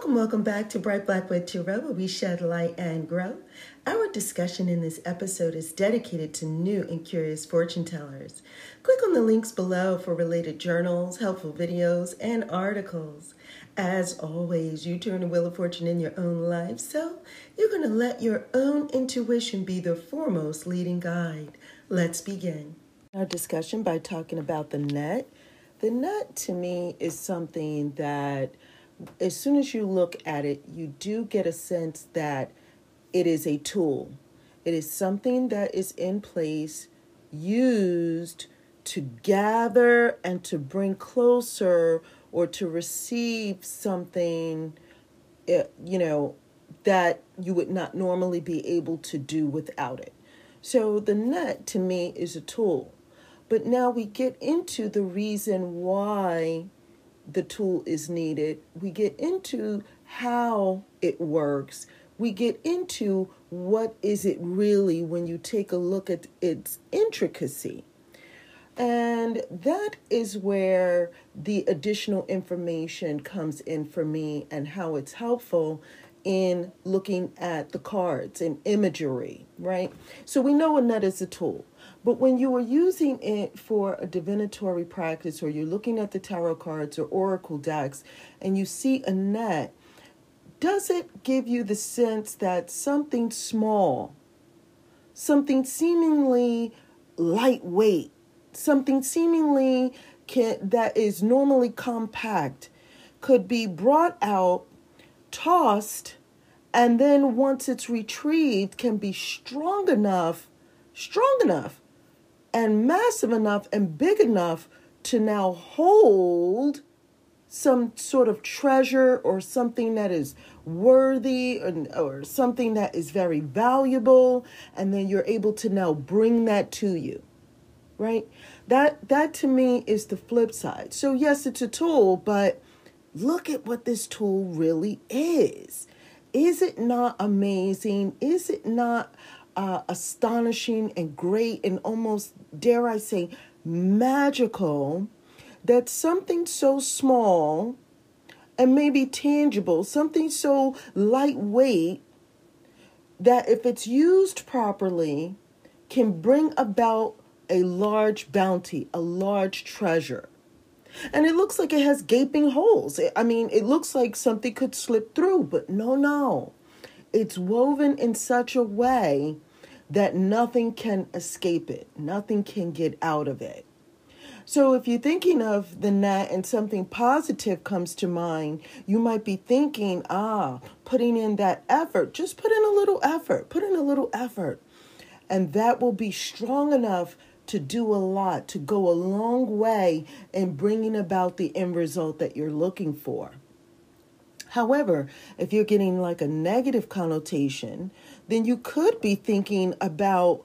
Welcome, welcome back to Bright Black Blackwood Tarot, where we shed light and grow. Our discussion in this episode is dedicated to new and curious fortune tellers. Click on the links below for related journals, helpful videos, and articles. As always, you turn the wheel of fortune in your own life, so you're going to let your own intuition be the foremost leading guide. Let's begin. Our discussion by talking about the net. The net to me is something that as soon as you look at it, you do get a sense that it is a tool. It is something that is in place, used to gather and to bring closer or to receive something, eh, you know, that you would not normally be able to do without it. So the net to me is a tool. But now we get into the reason why the tool is needed. We get into how it works. We get into what is it really when you take a look at its intricacy. And that is where the additional information comes in for me and how it's helpful in looking at the cards and imagery, right? So we know a net is a tool. But when you are using it for a divinatory practice, or you're looking at the tarot cards or oracle decks, and you see a net, does it give you the sense that something small, something seemingly lightweight, something seemingly can, that is normally compact, could be brought out, tossed, and then once it's retrieved, can be strong enough, strong enough and massive enough and big enough to now hold some sort of treasure or something that is worthy or, or something that is very valuable and then you're able to now bring that to you right? That that to me is the flip side. So yes it's a tool but look at what this tool really is. Is it not amazing? Is it not uh, astonishing and great and almost, dare I say, magical that something so small and maybe tangible, something so lightweight, that if it's used properly, can bring about a large bounty, a large treasure. And it looks like it has gaping holes. I mean, it looks like something could slip through, but no, no. It's woven in such a way that nothing can escape it, nothing can get out of it. So, if you're thinking of the net and something positive comes to mind, you might be thinking, ah, putting in that effort, just put in a little effort, put in a little effort. And that will be strong enough to do a lot, to go a long way in bringing about the end result that you're looking for. However, if you're getting like a negative connotation, then you could be thinking about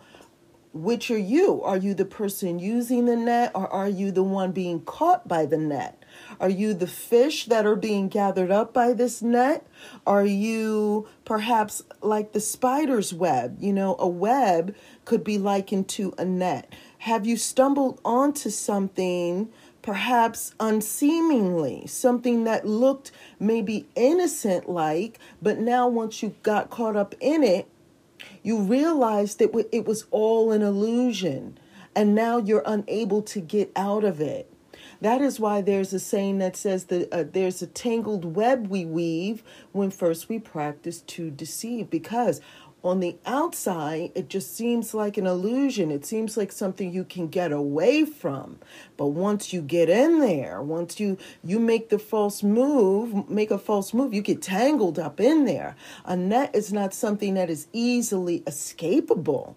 which are you? Are you the person using the net or are you the one being caught by the net? Are you the fish that are being gathered up by this net? Are you perhaps like the spider's web? You know, a web could be likened to a net. Have you stumbled onto something perhaps unseemingly, something that looked maybe innocent like, but now once you got caught up in it, you realized that it was all an illusion, and now you're unable to get out of it. That is why there's a saying that says that uh, there's a tangled web we weave when first we practice to deceive, because on the outside, it just seems like an illusion. It seems like something you can get away from. But once you get in there, once you you make the false move, make a false move, you get tangled up in there. A net is not something that is easily escapable.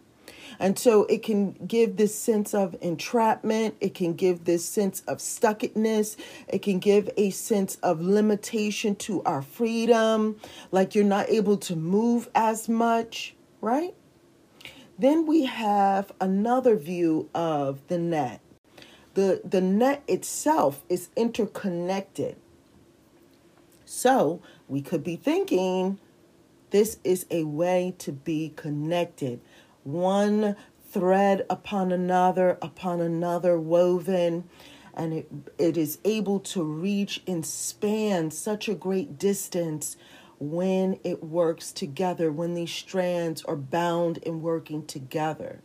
And so it can give this sense of entrapment. It can give this sense of stuckedness. It can give a sense of limitation to our freedom, like you're not able to move as much, right? Then we have another view of the net. The, the net itself is interconnected. So we could be thinking this is a way to be connected one thread upon another upon another woven and it, it is able to reach and span such a great distance when it works together, when these strands are bound and working together.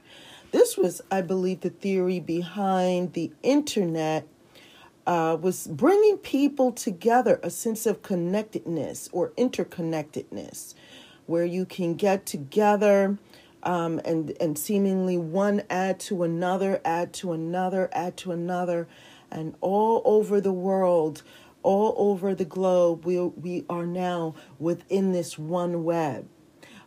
This was, I believe, the theory behind the internet uh, was bringing people together, a sense of connectedness or interconnectedness, where you can get together um, and and seemingly one add to another, add to another, add to another, and all over the world, all over the globe, we we are now within this one web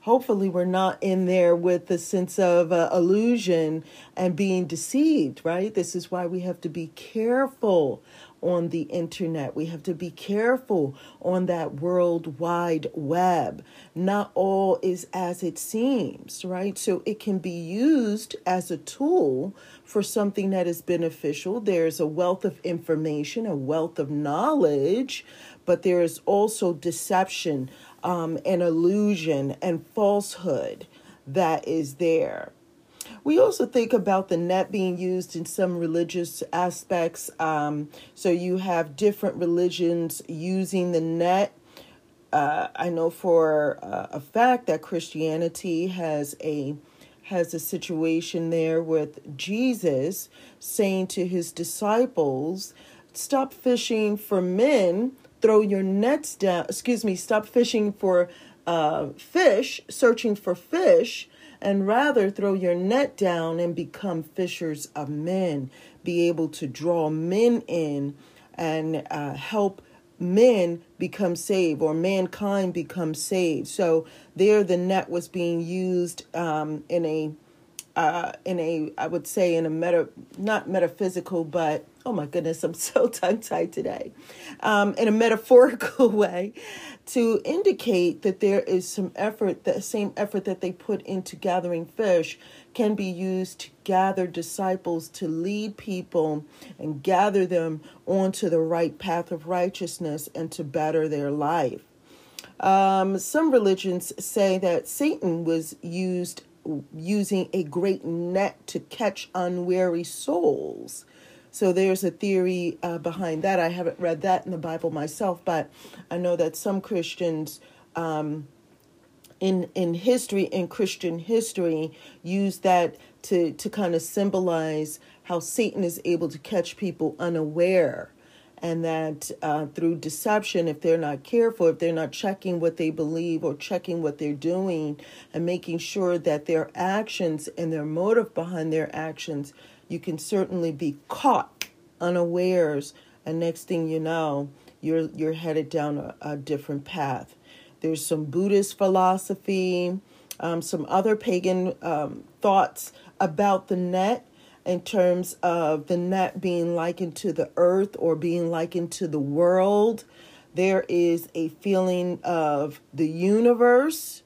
hopefully we're not in there with the sense of uh, illusion and being deceived, right? This is why we have to be careful on the internet. We have to be careful on that world wide web. Not all is as it seems, right? So it can be used as a tool for something that is beneficial. There's a wealth of information, a wealth of knowledge, but there is also deception um, and illusion and falsehood that is there. We also think about the net being used in some religious aspects. Um, so you have different religions using the net. Uh, I know for uh, a fact that Christianity has a has a situation there with Jesus saying to his disciples, "Stop fishing for men throw your nets down, excuse me, stop fishing for uh, fish, searching for fish, and rather throw your net down and become fishers of men. Be able to draw men in and uh, help men become saved or mankind become saved. So there, the net was being used um, in a uh, in a I would say in a meta not metaphysical but oh my goodness, I'm so tongue tied today, um, in a metaphorical way, to indicate that there is some effort, the same effort that they put into gathering fish can be used to gather disciples, to lead people and gather them onto the right path of righteousness and to better their life. Um, some religions say that Satan was used using a great net to catch unwary souls. So there's a theory uh, behind that. I haven't read that in the Bible myself, but I know that some Christians um, in in history, in Christian history, use that to to kind of symbolize how Satan is able to catch people unaware and that uh, through deception, if they're not careful, if they're not checking what they believe or checking what they're doing and making sure that their actions and their motive behind their actions you can certainly be caught unawares, and next thing you know, you're you're headed down a, a different path. There's some Buddhist philosophy, um, some other pagan um, thoughts about the net in terms of the net being likened to the earth or being likened to the world. There is a feeling of the universe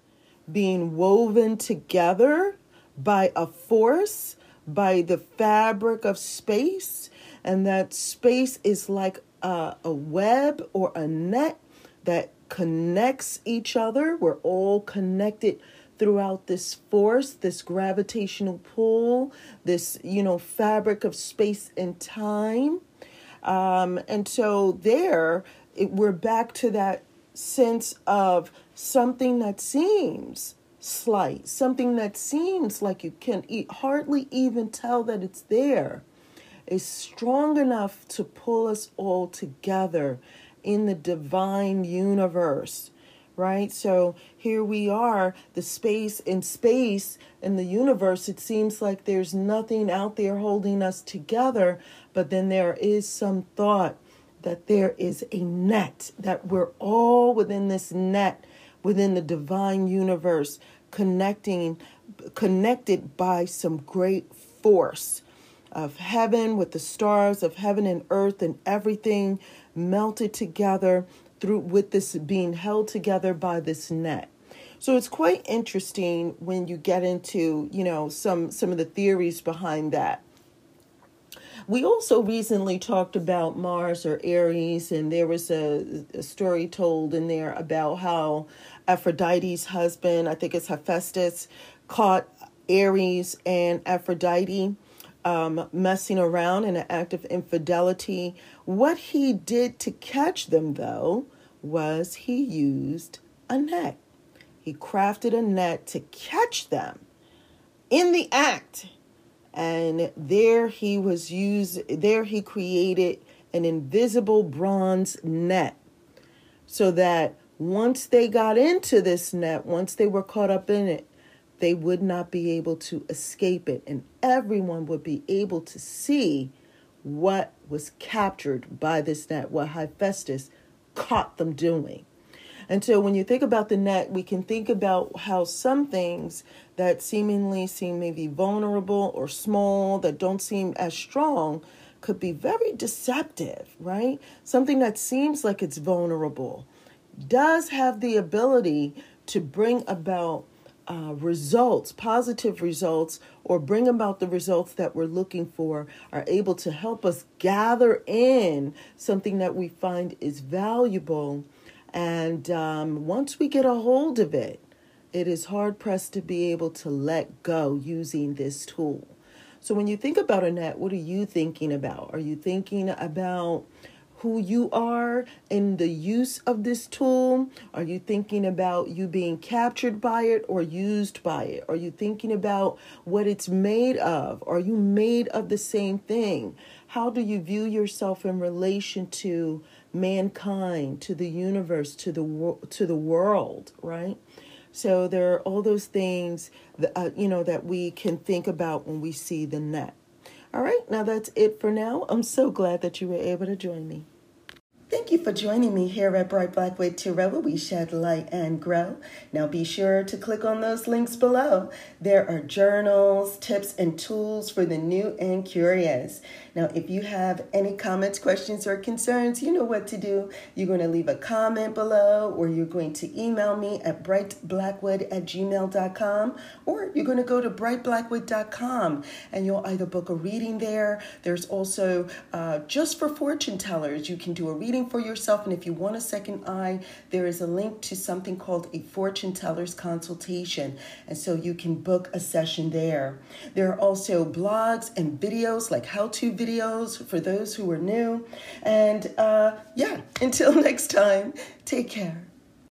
being woven together by a force by the fabric of space, and that space is like a, a web or a net that connects each other. We're all connected throughout this force, this gravitational pull, this, you know, fabric of space and time. Um, and so there, it, we're back to that sense of something that seems slight, something that seems like you can eat, hardly even tell that it's there, is strong enough to pull us all together in the divine universe. Right? So here we are, the space in space in the universe, it seems like there's nothing out there holding us together, but then there is some thought that there is a net, that we're all within this net within the divine universe, connecting, connected by some great force of heaven with the stars of heaven and earth and everything melted together through with this being held together by this net. So it's quite interesting when you get into, you know, some some of the theories behind that. We also recently talked about Mars or Aries, and there was a, a story told in there about how Aphrodite's husband, I think it's Hephaestus, caught Ares and Aphrodite um, messing around in an act of infidelity. What he did to catch them, though, was he used a net. He crafted a net to catch them in the act. And there he was used, there he created an invisible bronze net so that once they got into this net, once they were caught up in it, they would not be able to escape it. And everyone would be able to see what was captured by this net, what Hephaestus caught them doing. And so when you think about the net, we can think about how some things that seemingly seem maybe vulnerable or small, that don't seem as strong, could be very deceptive, right? Something that seems like it's vulnerable does have the ability to bring about uh, results, positive results, or bring about the results that we're looking for, are able to help us gather in something that we find is valuable and um, once we get a hold of it, it is hard pressed to be able to let go using this tool. So, when you think about a net, what are you thinking about? Are you thinking about who you are in the use of this tool? Are you thinking about you being captured by it or used by it? Are you thinking about what it's made of? Are you made of the same thing? How do you view yourself in relation to mankind, to the universe, to the to the world, right? So there are all those things that uh, you know that we can think about when we see the net. All right, now that's it for now. I'm so glad that you were able to join me. Thank you for joining me here at Bright Blackwood Tarot, where we shed light and grow. Now be sure to click on those links below. There are journals, tips, and tools for the new and curious. Now, if you have any comments, questions, or concerns, you know what to do. You're going to leave a comment below, or you're going to email me at brightblackwood at gmail.com, or you're going to go to brightblackwood.com and you'll either book a reading there. There's also uh, just for fortune tellers, you can do a reading for yourself. And if you want a second eye, there is a link to something called a fortune teller's consultation. And so you can book a session there. There are also blogs and videos like how to videos for those who are new. And uh, yeah, until next time, take care.